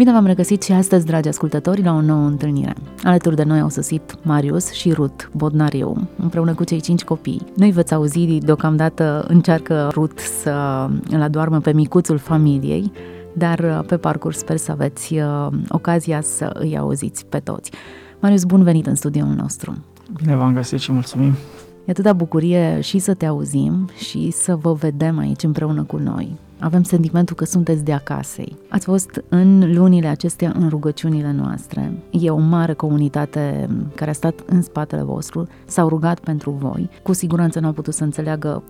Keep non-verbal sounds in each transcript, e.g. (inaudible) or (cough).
Bine v-am regăsit și astăzi, dragi ascultători, la o nouă întâlnire. Alături de noi au sosit Marius și Ruth Bodnariu, împreună cu cei cinci copii. Noi veți auzi, deocamdată încearcă Ruth să îl adoarmă pe micuțul familiei, dar uh, pe parcurs sper să aveți uh, ocazia să îi auziți pe toți. Marius, bun venit în studioul nostru! Bine v-am găsit și mulțumim! E atâta bucurie și să te auzim și să vă vedem aici împreună cu noi avem sentimentul că sunteți de acasă. Ați fost în lunile acestea în rugăciunile noastre. E o mare comunitate care a stat în spatele vostru, s-au rugat pentru voi. Cu siguranță nu au putut să înțeleagă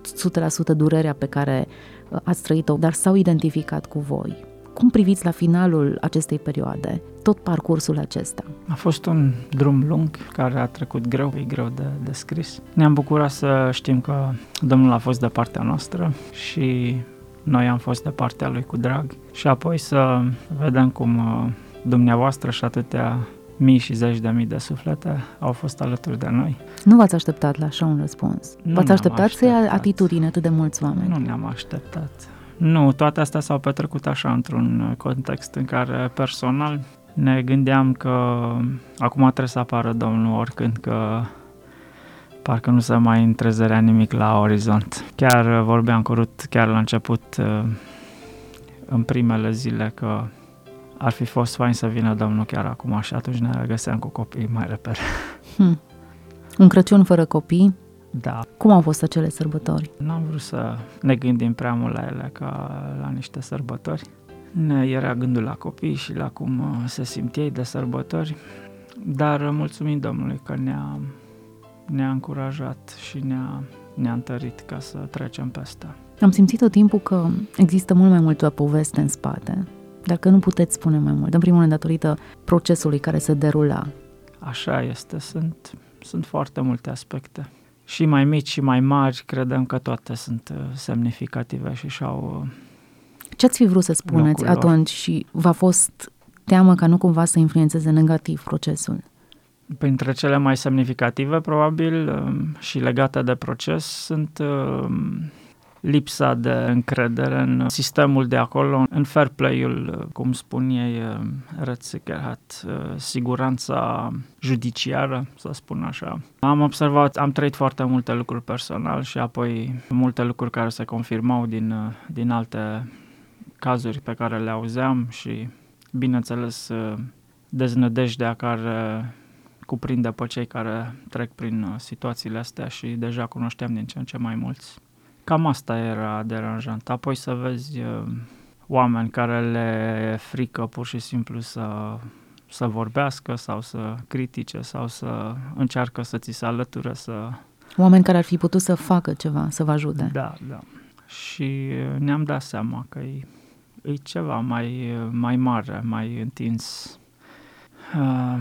100% durerea pe care uh, ați trăit-o, dar s-au identificat cu voi. Cum priviți la finalul acestei perioade, tot parcursul acesta? A fost un drum lung care a trecut greu, e greu de descris. Ne-am bucurat să știm că Domnul a fost de partea noastră și noi am fost de partea lui cu drag și apoi să vedem cum uh, dumneavoastră și atâtea mii și zeci de mii de suflete au fost alături de noi. Nu v-ați așteptat la așa un răspuns? Nu v-ați așteptat, așteptat să ia atitudine atât de mulți oameni? Nu ne-am așteptat. Nu, toate astea s-au petrecut așa într-un context în care personal ne gândeam că acum trebuie să apară Domnul oricând, că parcă nu se mai întrezerea nimic la orizont. Chiar uh, vorbeam cu Ruth chiar la început, uh, în primele zile, că ar fi fost fain să vină Domnul chiar acum și atunci ne găseam cu copiii mai repede. Hmm. Un Crăciun fără copii? Da. Cum au fost acele sărbători? N-am vrut să ne gândim prea mult la ele ca la niște sărbători. Ne era gândul la copii și la cum uh, se simt ei de sărbători, dar mulțumim Domnului că ne-a ne-a încurajat și ne-a, ne-a întărit ca să trecem peste. Am simțit tot timpul că există mult mai multă poveste în spate, dar că nu puteți spune mai mult. În primul rând, datorită procesului care se derula. Așa este, sunt, sunt foarte multe aspecte. Și mai mici și mai mari, credem că toate sunt uh, semnificative și și-au uh, Ce ați fi vrut să spuneți atunci și v-a fost teamă ca nu cumva să influențeze negativ procesul? Printre cele mai semnificative, probabil, um, și legate de proces, sunt um, lipsa de încredere în sistemul de acolo, în fair play-ul, uh, cum spun ei, um, Retsicherhat, uh, siguranța judiciară, să spun așa. Am observat, am trăit foarte multe lucruri personal și apoi multe lucruri care se confirmau din, uh, din alte cazuri pe care le auzeam și, bineînțeles, deznădejdea care cuprinde pe cei care trec prin uh, situațiile astea și deja cunoșteam din ce în ce mai mulți. Cam asta era deranjant. Apoi să vezi uh, oameni care le frică pur și simplu să, să vorbească sau să critique sau să încearcă să ți se alăture, să... Oameni care ar fi putut să facă ceva, să vă ajute. Da, da. Și uh, ne-am dat seama că e, e ceva mai, mai mare, mai întins. Uh,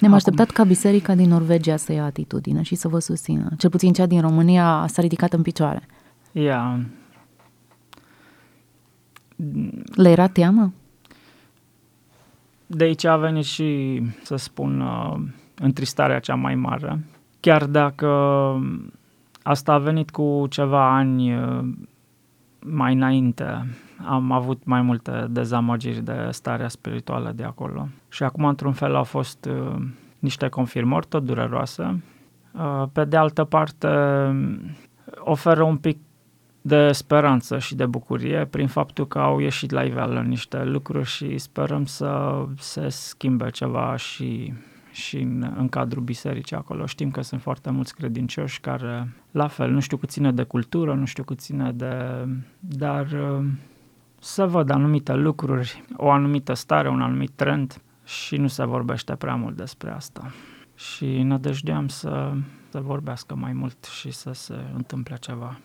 ne-am așteptat ca biserica din Norvegia să ia atitudine și să vă susțină. Cel puțin cea din România s-a ridicat în picioare. Ia. Yeah. Le era teamă? De aici a venit și, să spun, uh, întristarea cea mai mare. Chiar dacă asta a venit cu ceva ani uh, mai înainte, am avut mai multe dezamăgiri de starea spirituală de acolo. Și acum, într-un fel, au fost uh, niște confirmări tot dureroase. Uh, pe de altă parte, oferă un pic de speranță și de bucurie prin faptul că au ieșit la iveală niște lucruri și sperăm să se schimbe ceva și, și în, în cadrul bisericii acolo. Știm că sunt foarte mulți credincioși care, la fel, nu știu cât ține de cultură, nu știu cât ține de... dar uh, să văd anumite lucruri, o anumită stare, un anumit trend și nu se vorbește prea mult despre asta. Și nădăjdeam să, să vorbească mai mult și să se întâmple ceva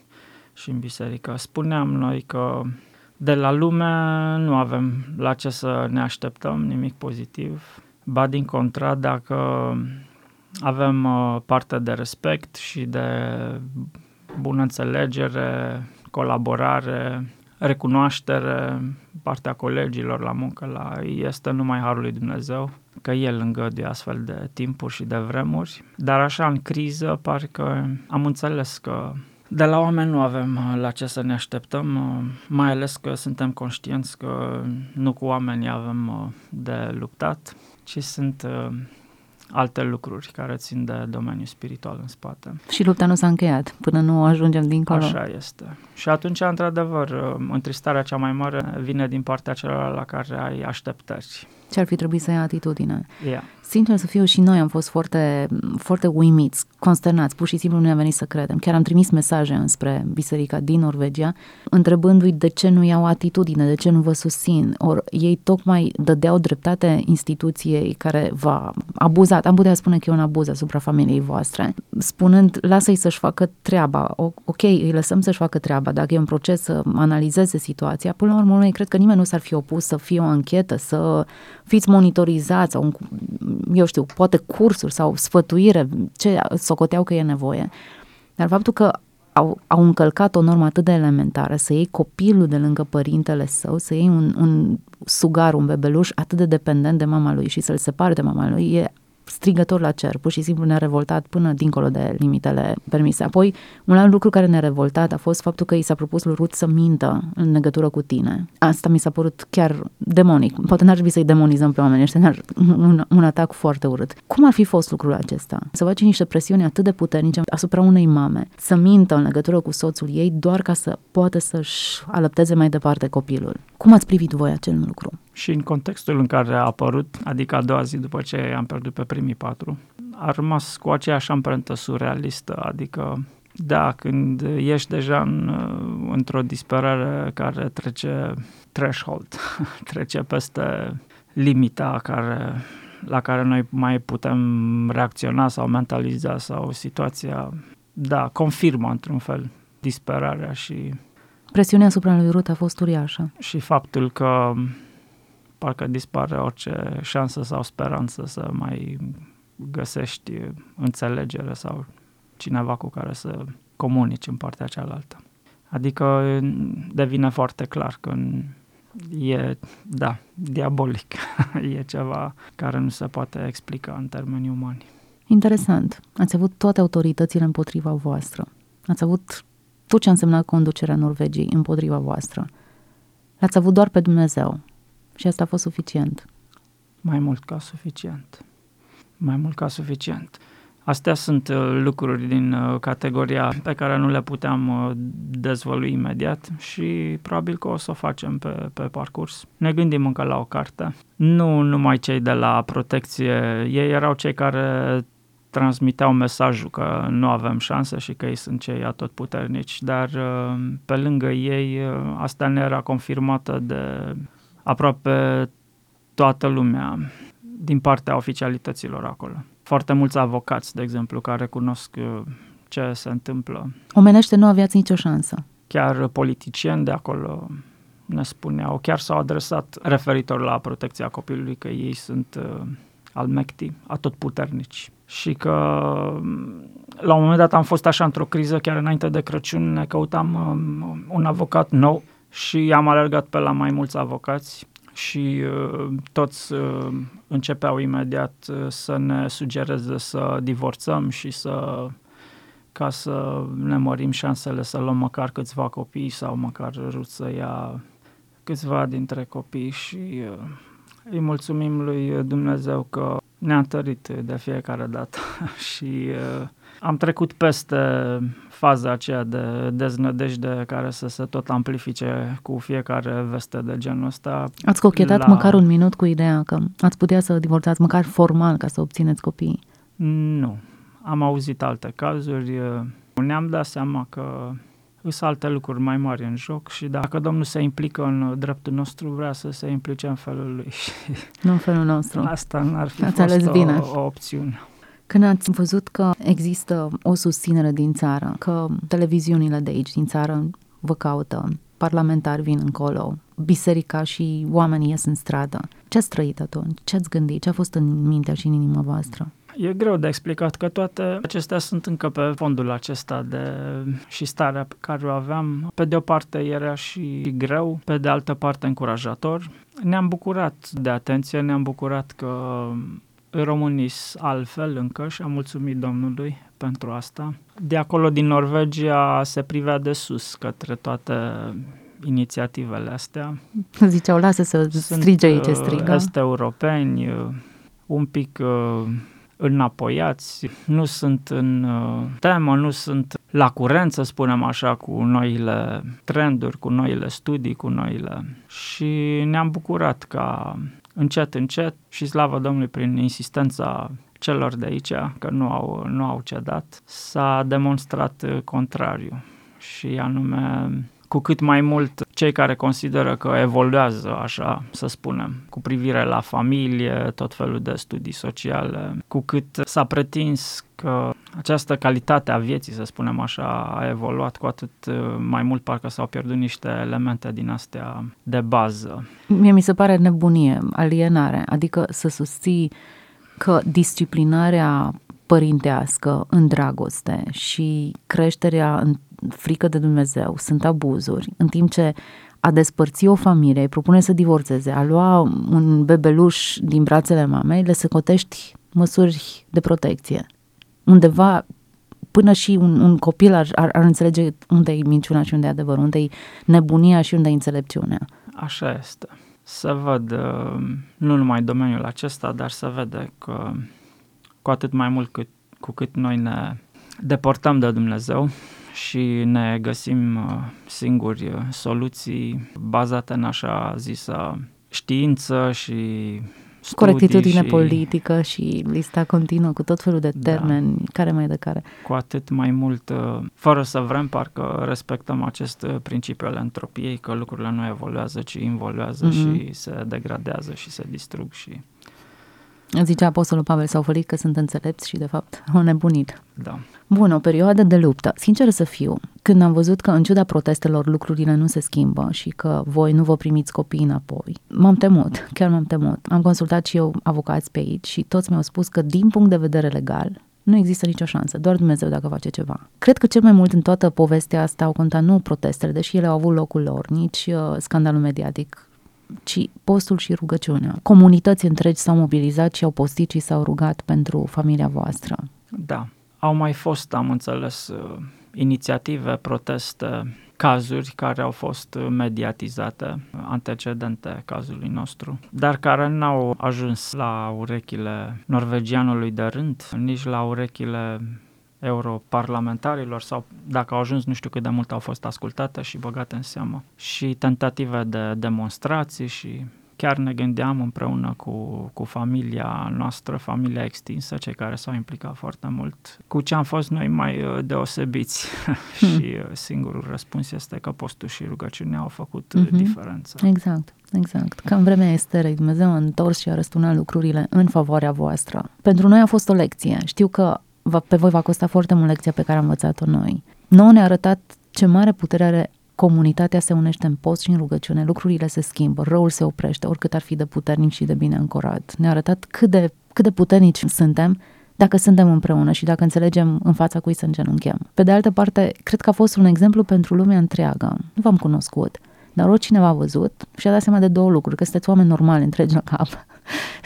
și în biserică. Spuneam noi că de la lume nu avem la ce să ne așteptăm, nimic pozitiv. ba din contra, dacă avem uh, parte de respect și de bună înțelegere, colaborare, recunoaștere, partea colegilor la muncă la este numai Harul lui Dumnezeu, că El îngăduie astfel de timpuri și de vremuri, dar așa în criză parcă am înțeles că de la oameni nu avem uh, la ce să ne așteptăm, uh, mai ales că suntem conștienți că nu cu oamenii avem uh, de luptat, ci sunt alte lucruri care țin de domeniul spiritual în spate. Și lupta nu s-a încheiat până nu ajungem dincolo. Așa este. Și atunci, într-adevăr, întristarea cea mai mare vine din partea celor la care ai așteptări. Ce ar fi trebuit să ia atitudine. Yeah. Sincer să fiu, și noi am fost foarte, foarte uimiți, consternați, pur și simplu nu ne-a venit să credem. Chiar am trimis mesaje înspre biserica din Norvegia, întrebându-i de ce nu iau atitudine, de ce nu vă susțin. Or, ei tocmai dădeau dreptate instituției care v-a abuzat, am putea spune că e un abuz asupra familiei voastre, spunând, lasă-i să-și facă treaba, ok, îi lăsăm să-și facă treaba, dacă e un proces să analizeze situația, până la urmă, noi cred că nimeni nu s-ar fi opus să fie o anchetă, să fiți monitorizați sau, eu știu, poate cursuri sau sfătuire, ce socoteau că e nevoie. Dar faptul că au, au încălcat o normă atât de elementară, să iei copilul de lângă părintele său, să iei un, un sugar, un bebeluș atât de dependent de mama lui și să-l separe de mama lui, e strigător la cer, pur și simplu ne-a revoltat până dincolo de limitele permise. Apoi, un alt lucru care ne-a revoltat a fost faptul că i s-a propus lui Ruth să mintă în legătură cu tine. Asta mi s-a părut chiar demonic. Poate n-ar trebui să-i demonizăm pe oameni ăștia, un, un atac foarte urât. Cum ar fi fost lucrul acesta? Să faci niște presiuni atât de puternice asupra unei mame, să mintă în legătură cu soțul ei doar ca să poată să-și alăpteze mai departe copilul. Cum ați privit voi acel lucru? Și în contextul în care a apărut, adică a doua zi după ce am pierdut pe primii patru, a rămas cu aceeași amprentă surrealistă, adică da, când ești deja în, într-o disperare care trece threshold, (laughs) trece peste limita care, la care noi mai putem reacționa sau mentaliza sau situația, da, confirmă într-un fel disperarea și... Presiunea asupra lui Ruth a fost uriașă. Și faptul că parcă dispare orice șansă sau speranță să mai găsești înțelegere sau cineva cu care să comunici în partea cealaltă. Adică devine foarte clar că e, da, diabolic. (laughs) e ceva care nu se poate explica în termeni umani. Interesant. Ați avut toate autoritățile împotriva voastră. Ați avut tot ce a însemnat conducerea Norvegiei împotriva voastră. L-ați avut doar pe Dumnezeu. Și asta a fost suficient. Mai mult ca suficient. Mai mult ca suficient. Astea sunt uh, lucruri din uh, categoria pe care nu le puteam uh, dezvălui imediat și probabil că o să o facem pe, pe parcurs. Ne gândim încă la o carte. Nu numai cei de la protecție, ei erau cei care transmiteau mesajul că nu avem șanse și că ei sunt cei atotputernici, dar pe lângă ei asta ne era confirmată de aproape toată lumea din partea oficialităților acolo. Foarte mulți avocați, de exemplu, care cunosc uh, ce se întâmplă. Omenește nu aveați nicio șansă. Chiar politicieni de acolo ne spuneau, chiar s-au adresat referitor la protecția copilului, că ei sunt uh, al mecti, atotputernici. Și că mm, la un moment dat am fost așa într-o criză, chiar înainte de Crăciun, ne căutam uh, un avocat nou și am alergat pe la mai mulți avocați și uh, toți uh, începeau imediat uh, să ne sugereze să divorțăm și să ca să ne mărim șansele să luăm măcar câțiva copii sau măcar Ruth să ia câțiva dintre copii și uh, îi mulțumim lui Dumnezeu că ne-a întărit de fiecare dată (laughs) și uh, am trecut peste faza aceea de deznădejde care să se tot amplifice cu fiecare veste de genul ăsta. Ați cochetat la... măcar un minut cu ideea că ați putea să divorțați măcar formal ca să obțineți copii? Nu. Am auzit alte cazuri. Ne-am dat seama că sunt alte lucruri mai mari în joc și dacă Domnul se implică în dreptul nostru, vrea să se implice în felul lui. Nu în felul nostru. Asta n-ar fi Ați fost bine. O, o opțiune. Când ați văzut că există o susținere din țară, că televiziunile de aici, din țară, vă caută, parlamentari vin încolo, biserica și oamenii ies în stradă, Ce ați trăit atunci? Ce ați gândit? Ce a fost în mintea și în inima voastră? E greu de explicat că toate acestea sunt încă pe fondul acesta de și starea pe care o aveam. Pe de o parte era și greu, pe de altă parte încurajator. Ne-am bucurat de atenție, ne-am bucurat că românii altfel încă și am mulțumit Domnului pentru asta. De acolo din Norvegia se privea de sus către toate inițiativele astea. Ziceau, lasă să strige ei ce uh, strigă. Este europeni, uh, un pic uh, înapoiați, nu sunt în temă, nu sunt la curent, să spunem așa, cu noile trenduri, cu noile studii, cu noile... Și ne-am bucurat ca încet, încet și slavă Domnului prin insistența celor de aici, că nu au, nu au cedat, s-a demonstrat contrariu și anume cu cât mai mult cei care consideră că evoluează, așa să spunem, cu privire la familie, tot felul de studii sociale, cu cât s-a pretins că această calitate a vieții, să spunem așa, a evoluat, cu atât uh, mai mult parcă s-au pierdut niște elemente din astea de bază. Mie mi se pare nebunie, alienare, adică să susții că disciplinarea părintească în dragoste și creșterea în frică de Dumnezeu, sunt abuzuri, în timp ce a despărți o familie, îi propune să divorțeze, a lua un bebeluș din brațele mamei, le cotești măsuri de protecție. Undeva, până și un, un copil ar, ar, ar înțelege unde e minciuna și unde e adevărul, unde e nebunia și unde e înțelepciunea. Așa este. Să văd, uh, nu numai domeniul acesta, dar să vede că cu atât mai mult cât, cu cât noi ne deportăm de Dumnezeu, și ne găsim uh, singuri uh, soluții bazate în așa zisă știință și Corectitudine și... politică și lista continuă cu tot felul de da. termeni, da. care mai de care. Cu atât mai mult, uh, fără să vrem, parcă respectăm acest principiu al entropiei, că lucrurile nu evoluează, ci involuează mm-hmm. și se degradează și se distrug și Zicea Apostolul Pavel, s-au fălit că sunt înțelepți și de fapt au nebunit. Da. Bun, o perioadă de luptă. Sincer să fiu, când am văzut că în ciuda protestelor lucrurile nu se schimbă și că voi nu vă primiți copiii înapoi, m-am temut, chiar m-am temut. Am consultat și eu avocați pe aici și toți mi-au spus că din punct de vedere legal, nu există nicio șansă, doar Dumnezeu dacă face ceva. Cred că cel mai mult în toată povestea asta au contat nu protestele, deși ele au avut locul lor, nici uh, scandalul mediatic ci postul și rugăciunea. Comunități întregi s-au mobilizat și au postit și s-au rugat pentru familia voastră. Da, au mai fost, am înțeles, uh, inițiative, proteste, cazuri care au fost mediatizate, antecedente cazului nostru, dar care n-au ajuns la urechile norvegianului de rând, nici la urechile europarlamentarilor sau dacă au ajuns nu știu cât de mult au fost ascultate și băgate în seamă și tentative de demonstrații și chiar ne gândeam împreună cu, cu familia noastră, familia extinsă, cei care s-au implicat foarte mult, cu ce am fost noi mai uh, deosebiți (laughs) hmm. și uh, singurul răspuns este că postul și rugăciunea au făcut mm-hmm. diferența. Exact. Exact. Ca în vremea Esterei, Dumnezeu a întors și a răsturnat lucrurile în favoarea voastră. Pentru noi a fost o lecție. Știu că pe voi va costa foarte mult lecția pe care am învățat-o noi. Nouă ne-a arătat ce mare putere are comunitatea se unește în post și în rugăciune, lucrurile se schimbă, răul se oprește, oricât ar fi de puternic și de bine ancorat. Ne-a arătat cât de, cât de puternici suntem dacă suntem împreună și dacă înțelegem în fața cui să îngenunchiem. Pe de altă parte, cred că a fost un exemplu pentru lumea întreagă. Nu v-am cunoscut, dar oricine v-a văzut și-a dat seama de două lucruri, că sunteți oameni normali, întregi la cap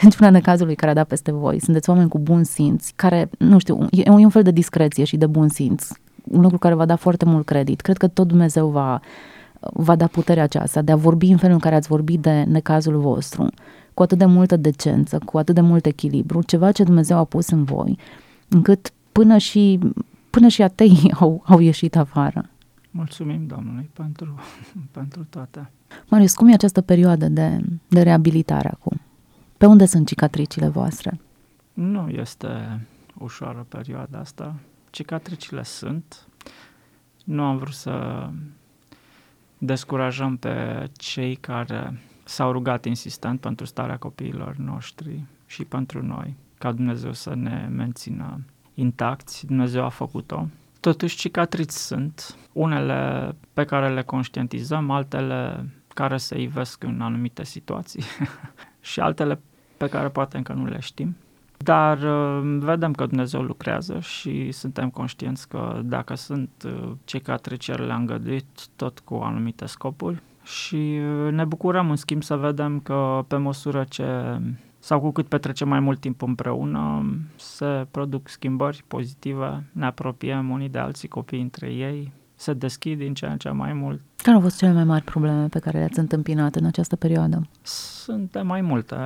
niciuna de cazului care a dat peste voi. Sunteți oameni cu bun simț, care, nu știu, e un fel de discreție și de bun simț. Un lucru care va da foarte mult credit. Cred că tot Dumnezeu va, va da puterea aceasta de a vorbi în felul în care ați vorbit de necazul vostru, cu atât de multă decență, cu atât de mult echilibru, ceva ce Dumnezeu a pus în voi, încât până și, până și atei (laughs) au, au ieșit afară. Mulțumim Domnului pentru, (laughs) pentru toate. Marius, cum e această perioadă de, de reabilitare acum? Pe unde sunt cicatricile voastre? Nu este ușoară perioada asta. Cicatricile sunt. Nu am vrut să descurajăm pe cei care s-au rugat insistent pentru starea copiilor noștri și pentru noi, ca Dumnezeu să ne mențină intacți. Dumnezeu a făcut-o. Totuși, cicatrici sunt, unele pe care le conștientizăm, altele care se ivesc în anumite situații (laughs) și altele pe care poate încă nu le știm. Dar uh, vedem că Dumnezeu lucrează și suntem conștienți că dacă sunt uh, cei care trecerile le-a îngăduit, tot cu anumite scopuri, și uh, ne bucurăm în schimb să vedem că pe măsură ce sau cu cât petrecem mai mult timp împreună, se produc schimbări pozitive, ne apropiem unii de alții, copii între ei, se deschid din ce în ce mai mult. Care au fost cele mai mari probleme pe care le-ați întâmpinat în această perioadă? Sunt de mai multe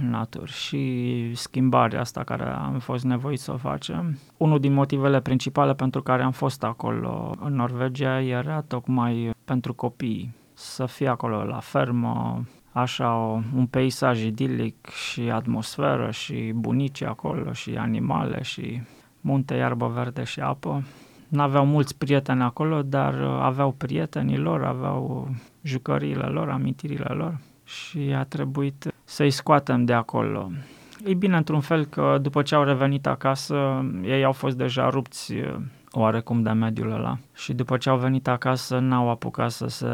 naturi și schimbarea asta care am fost nevoit să o facem. Unul din motivele principale pentru care am fost acolo în Norvegia era tocmai pentru copii să fie acolo la fermă, așa o, un peisaj idilic și atmosferă și bunici acolo și animale și munte, iarbă verde și apă. N-aveau mulți prieteni acolo, dar aveau prietenii lor, aveau jucăriile lor, amintirile lor și a trebuit să-i scoatem de acolo. Ei bine, într-un fel că după ce au revenit acasă, ei au fost deja rupți oarecum de mediul ăla. Și după ce au venit acasă, n-au apucat să se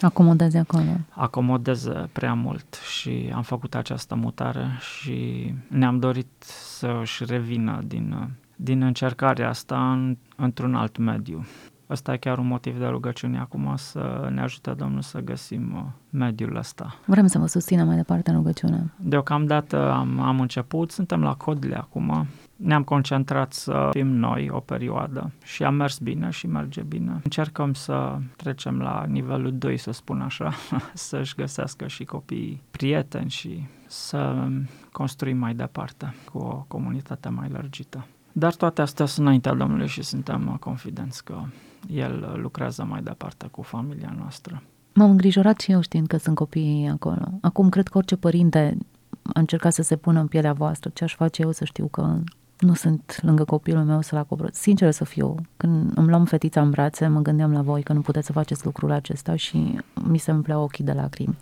acomodeze acolo. Acomodeze prea mult și am făcut această mutare și ne-am dorit să își revină din, din încercarea asta în, într-un alt mediu. Ăsta e chiar un motiv de rugăciune acum să ne ajute Domnul să găsim uh, mediul ăsta. Vrem să vă susținem mai departe în rugăciune. Deocamdată am, am început, suntem la Codle acum, ne-am concentrat să fim noi o perioadă și a mers bine și merge bine. Încercăm să trecem la nivelul 2, să spun așa, (laughs) să-și găsească și copiii prieteni și să construim mai departe cu o comunitate mai lărgită. Dar toate astea sunt înaintea Domnului și suntem confidenți că El lucrează mai departe cu familia noastră. M-am îngrijorat și eu știind că sunt copiii acolo. Acum cred că orice părinte a încercat să se pună în pielea voastră. Ce aș face eu să știu că nu sunt lângă copilul meu să-l acopăr. Sincer să fiu, când îmi luam fetița în brațe, mă gândeam la voi că nu puteți să faceți lucrul acesta și mi se împleau ochii de lacrimi.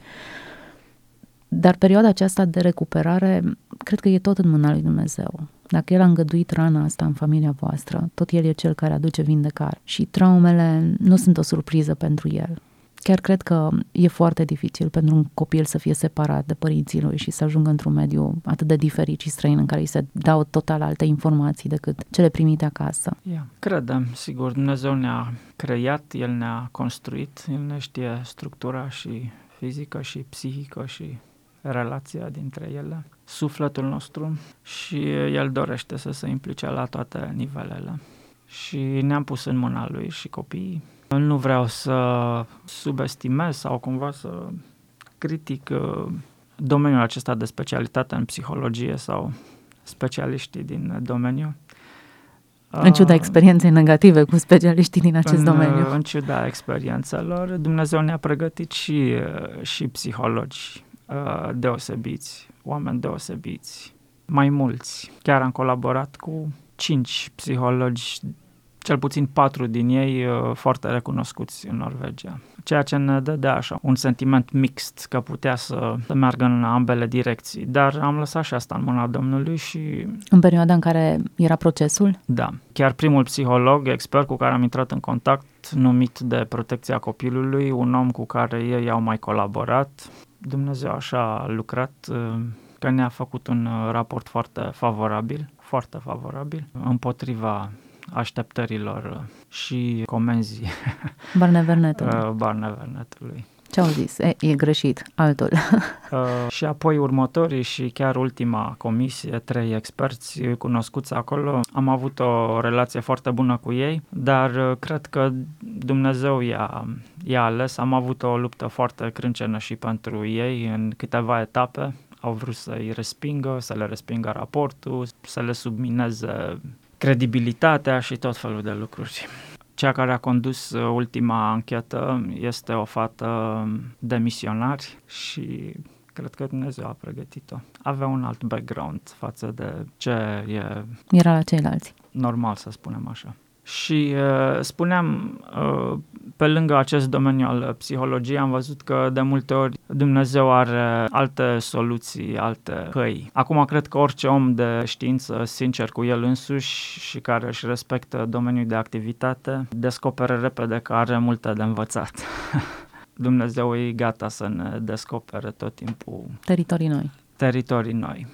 Dar perioada aceasta de recuperare, cred că e tot în mâna lui Dumnezeu. Dacă El a îngăduit rana asta în familia voastră, tot El e Cel care aduce vindecare. Și traumele nu sunt o surpriză pentru El. Chiar cred că e foarte dificil pentru un copil să fie separat de părinții lui și să ajungă într-un mediu atât de diferit și străin în care îi se dau total alte informații decât cele primite acasă. Yeah. Credem, sigur, Dumnezeu ne-a creat, El ne-a construit, El ne știe structura și fizică și psihică și relația dintre ele, sufletul nostru și El dorește să se implice la toate nivelele. Și ne-am pus în mâna Lui și copiii nu vreau să subestimez sau cumva să critic uh, domeniul acesta de specialitate în psihologie sau specialiștii din domeniu. În ciuda uh, experienței negative cu specialiștii din acest în, domeniu. În ciuda experiențelor, Dumnezeu ne-a pregătit și, uh, și psihologi deosebiți, oameni deosebiți, mai mulți. Chiar am colaborat cu cinci psihologi cel puțin patru din ei uh, foarte recunoscuți în Norvegia. Ceea ce ne dă de așa un sentiment mixt că putea să, să meargă în ambele direcții. Dar am lăsat și asta în mâna Domnului și... În perioada în care era procesul? Da. Chiar primul psiholog, expert cu care am intrat în contact, numit de protecția copilului, un om cu care ei au mai colaborat. Dumnezeu așa a lucrat uh, că ne-a făcut un uh, raport foarte favorabil, foarte favorabil, împotriva așteptărilor și comenzii (laughs) Barnevernetului. Uh, Barnevernetului. Ce au zis? E, e greșit, altul. (laughs) uh, și apoi următorii și chiar ultima comisie, trei experți cunoscuți acolo, am avut o relație foarte bună cu ei, dar uh, cred că Dumnezeu i-a, i-a ales. Am avut o luptă foarte crâncenă și pentru ei în câteva etape. Au vrut să-i respingă, să le respingă raportul, să le submineze credibilitatea și tot felul de lucruri. Cea care a condus uh, ultima anchetă este o fată de misionari și cred că Dumnezeu a pregătit-o. Avea un alt background față de ce e... Era la ceilalți. Normal să spunem așa. Și uh, spuneam, uh, pe lângă acest domeniu al psihologiei, am văzut că de multe ori Dumnezeu are alte soluții, alte căi. Acum cred că orice om de știință, sincer cu el însuși și care își respectă domeniul de activitate, descoperă repede că are multe de învățat. (laughs) Dumnezeu e gata să ne descopere tot timpul Teritorii noi. teritorii noi.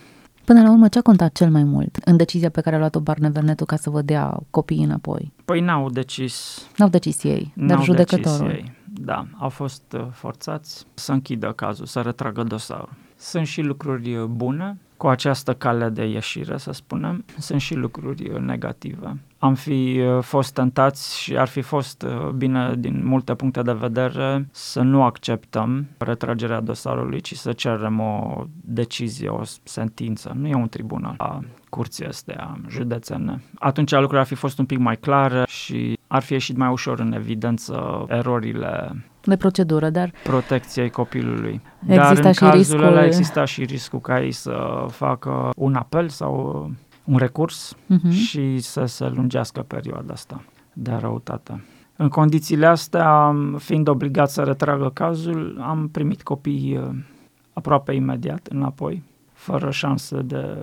Până la urmă, ce a contat cel mai mult în decizia pe care a luat-o Barne Vernetu ca să vă dea copiii înapoi? Păi n-au decis N-au decis ei, dar N-au judecătorul. decis ei. Da, au fost uh, forțați să închidă cazul, să retragă dosarul. Sunt și lucruri uh, bune cu această cale de ieșire, să spunem. Sunt și lucruri uh, negative. Am fi uh, fost tentați și ar fi fost uh, bine din multe puncte de vedere să nu acceptăm retragerea dosarului, ci să cerem o decizie, o sentință. Nu e un tribunal a curții astea județene. Atunci lucrurile ar fi fost un pic mai clare și ar fi ieșit mai ușor în evidență erorile De procedură, dar protecției copilului. Exista Dar în și cazul riscul- ăla exista și riscul ca ei să facă un apel sau un recurs Mhm. și să se lungească perioada asta de răutate. În condițiile astea, fiind obligat să retragă cazul, am primit copii uh, aproape imediat înapoi, fără șanse de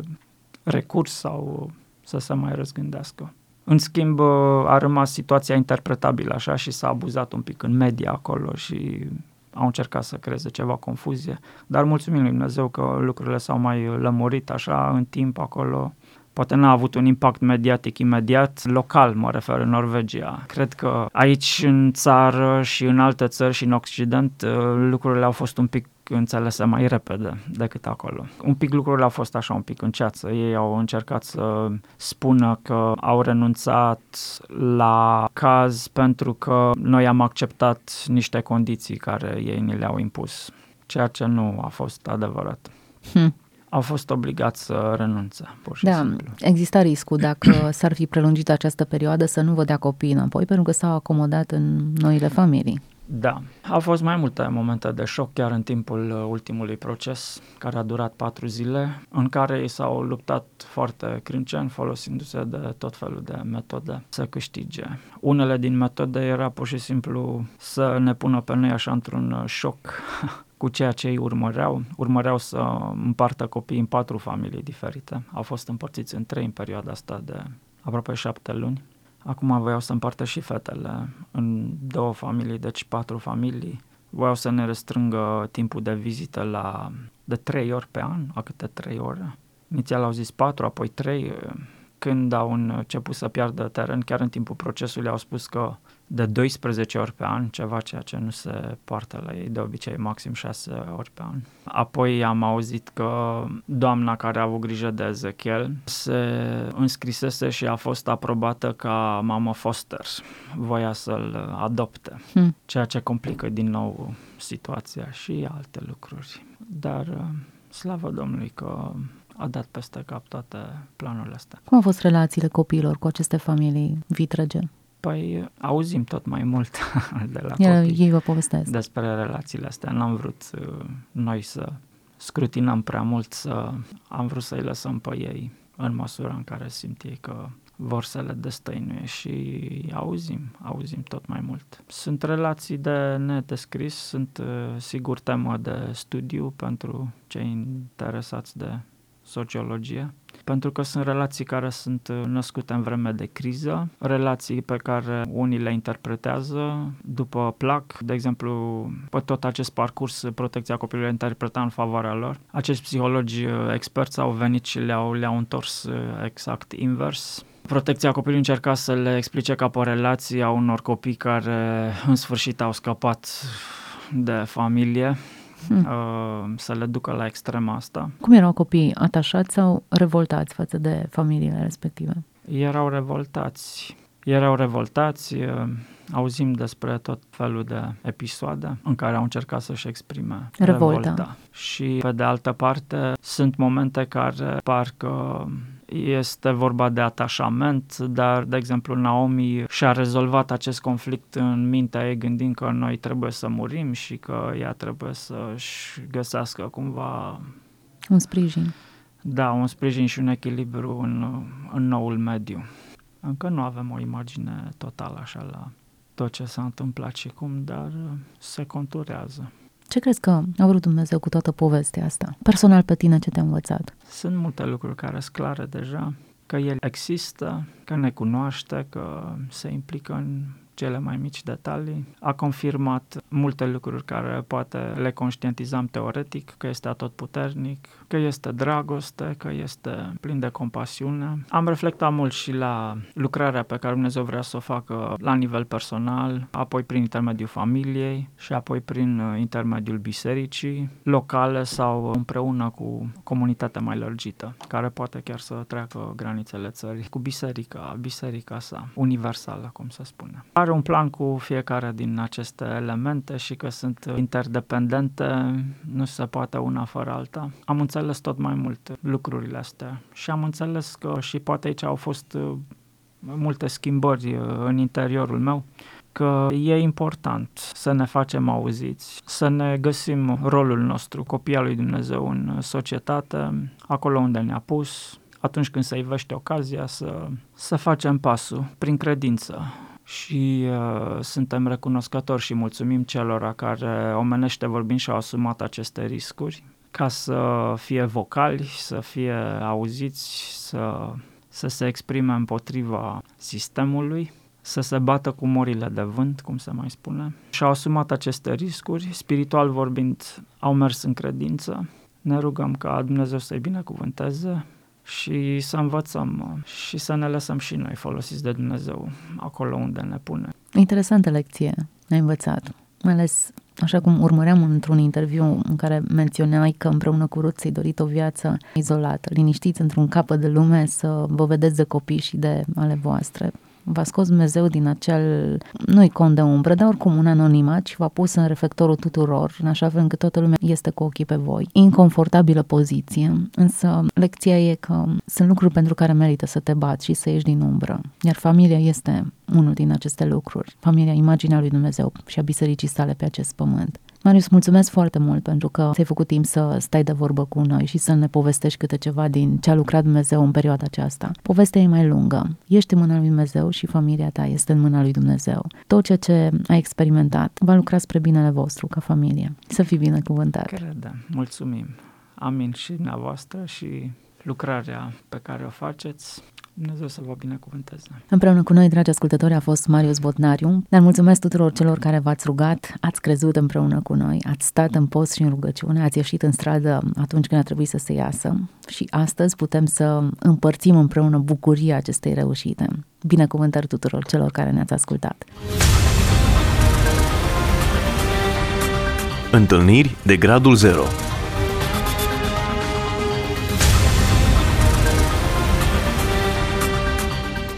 recurs sau să se mai răzgândească. În schimb, uh, a rămas situația interpretabilă așa și s-a abuzat un pic în media acolo și au încercat să creeze ceva confuzie. Dar mulțumim lui Dumnezeu că lucrurile s-au mai lămurit așa în timp acolo. Poate n-a avut un impact mediatic imediat, local mă refer în Norvegia. Cred că aici în țară și în alte țări și în Occident uh, lucrurile au fost un pic înțelese mai repede decât acolo. Un pic lucrurile au fost așa un pic în ceață. Ei au încercat să spună că au renunțat la caz pentru că noi am acceptat niște condiții care ei ni le-au impus, ceea ce nu a fost adevărat. Hm. Au fost obligați să renunțe, pur și Da, simplu. exista riscul dacă (clears throat) s-ar fi prelungit această perioadă să nu vă dea copiii înapoi, pentru că s-au acomodat în noile familii. Da, au fost mai multe momente de șoc chiar în timpul uh, ultimului proces, care a durat patru zile, în care ei s-au luptat foarte crânceni, folosindu-se de tot felul de metode să câștige. Unele din metode era pur și simplu să ne pună pe noi așa într-un uh, șoc (laughs) cu ceea ce ei urmăreau. Urmăreau să împartă copiii în patru familii diferite. Au fost împărțiți în trei în perioada asta de aproape șapte luni. Acum voiau să împartă și fetele în două familii, deci patru familii. Voiau să ne restrângă timpul de vizită la de trei ori pe an, a câte trei ore. Inițial au zis patru, apoi trei. Când au început să piardă teren, chiar în timpul procesului au spus că de 12 ori pe an, ceva ceea ce nu se poartă la ei, de obicei maxim 6 ori pe an. Apoi am auzit că doamna care a avut grijă de Ezechiel se înscrisese și a fost aprobată ca mamă foster. Voia să-l adopte, Hm. ceea ce complică din nou situația și alte lucruri. Dar uh, slavă Domnului că a dat peste cap toate planurile astea. Cum au fost relațiile copiilor cu aceste familii vitrege? Păi auzim tot mai mult (laughs) de la Ele, copii ei vă povestesc. despre relațiile astea. N-am vrut uh, noi să scrutinăm prea mult, să am vrut să-i lăsăm pe ei în măsura în care simt ei că vor să le destăinuie și auzim, auzim tot mai mult. Sunt relații de nedescris, sunt uh, sigur temă de studiu pentru cei interesați de sociologie, pentru că sunt relații care sunt uh, născute în vreme de criză, relații pe care unii le interpretează după plac, de exemplu, pe tot acest parcurs protecția copilului interpreta în favoarea lor. Acești psihologi uh, experți au venit și le-au, le-au întors uh, exact invers. Protecția copilului încerca să le explice ca pe relații a unor copii care în sfârșit au scăpat de familie, Hmm. uh, să le ducă la extrema asta. Cum erau copiii, atașați sau revoltați față de familiile respective? Erau revoltați. Erau revoltați, uh, auzim despre tot felul de episoade în care au încercat să-și exprime Revolta. revolta. Și pe de altă parte sunt momente care parcă este vorba de atașament, dar, de exemplu, Naomi și-a rezolvat acest conflict în mintea ei gândind că noi trebuie să murim și că ea trebuie să-și găsească cumva Un sprijin. da, un sprijin și un echilibru în, în noul mediu. Încă nu avem o imagine totală așa la tot ce s-a întâmplat și cum, dar uh, se conturează. Ce crezi că a vrut Dumnezeu cu toată povestea asta? Personal pe tine ce te-a învățat? Sunt multe lucruri care sunt clare deja, că El există, că ne cunoaște, că se implică în cele mai mici detalii. A confirmat multe lucruri care poate le conștientizam teoretic, că este atotputernic, că este dragoste, că este plin de compasiune. Am reflectat mult și la lucrarea pe care Dumnezeu vrea să o facă la nivel personal, apoi prin intermediul familiei și apoi prin uh, intermediul bisericii locale sau împreună cu comunitatea mai lărgită, care poate chiar să treacă granițele țării, cu biserica, biserica sa, universală, cum se spune. Are un plan cu fiecare din aceste elemente și că sunt interdependente, nu se poate una fără alta. Am înțeles tot mai mult lucrurile astea și am înțeles că și poate aici au fost uh, multe schimbări uh, în interiorul meu, că e important să ne facem auziți, să ne găsim rolul nostru, copia lui Dumnezeu în societate, acolo unde ne-a pus, atunci când se ivește ocazia să, să facem pasul prin credință. Și uh, suntem recunoscători și mulțumim celor care, omenește vorbind, și-au asumat aceste riscuri ca să fie vocali, să fie auziți, să, să se exprime împotriva sistemului, să se bată cu morile de vânt, cum se mai spune. Și-au asumat aceste riscuri, spiritual vorbind, au mers în credință. Ne rugăm ca Dumnezeu să-i binecuvânteze și să învățăm și să ne lăsăm și noi folosiți de Dumnezeu acolo unde ne pune. Interesantă lecție ai învățat, mai ales Așa cum urmăream într-un interviu în care menționai că împreună cu Ruth ți-ai dorit o viață izolată, liniștiți într-un capăt de lume să vă vedeți de copii și de ale voastre v-a scos Dumnezeu din acel, nu-i cont de umbră, dar oricum un anonimat și v-a pus în reflectorul tuturor, în așa fel încât toată lumea este cu ochii pe voi. Inconfortabilă poziție, însă lecția e că sunt lucruri pentru care merită să te bați și să ieși din umbră. Iar familia este unul din aceste lucruri. Familia, imaginea lui Dumnezeu și a bisericii sale pe acest pământ. Marius, mulțumesc foarte mult pentru că ți-ai făcut timp să stai de vorbă cu noi și să ne povestești câte ceva din ce a lucrat Dumnezeu în perioada aceasta. Povestea e mai lungă. Ești în mâna lui Dumnezeu și familia ta este în mâna lui Dumnezeu. Tot ceea ce ai experimentat va lucra spre binele vostru ca familie. Să fii binecuvântat. Credem. Mulțumim. Amin și dumneavoastră și lucrarea pe care o faceți Dumnezeu să vă binecuvânteze. Împreună cu noi, dragi ascultători, a fost Marius Botnariu. Dar mulțumesc tuturor celor care v-ați rugat, ați crezut împreună cu noi, ați stat în post și în rugăciune, ați ieșit în stradă atunci când a trebuit să se iasă și astăzi putem să împărțim împreună bucuria acestei reușite. Binecuvântări tuturor celor care ne-ați ascultat. Întâlniri de gradul 0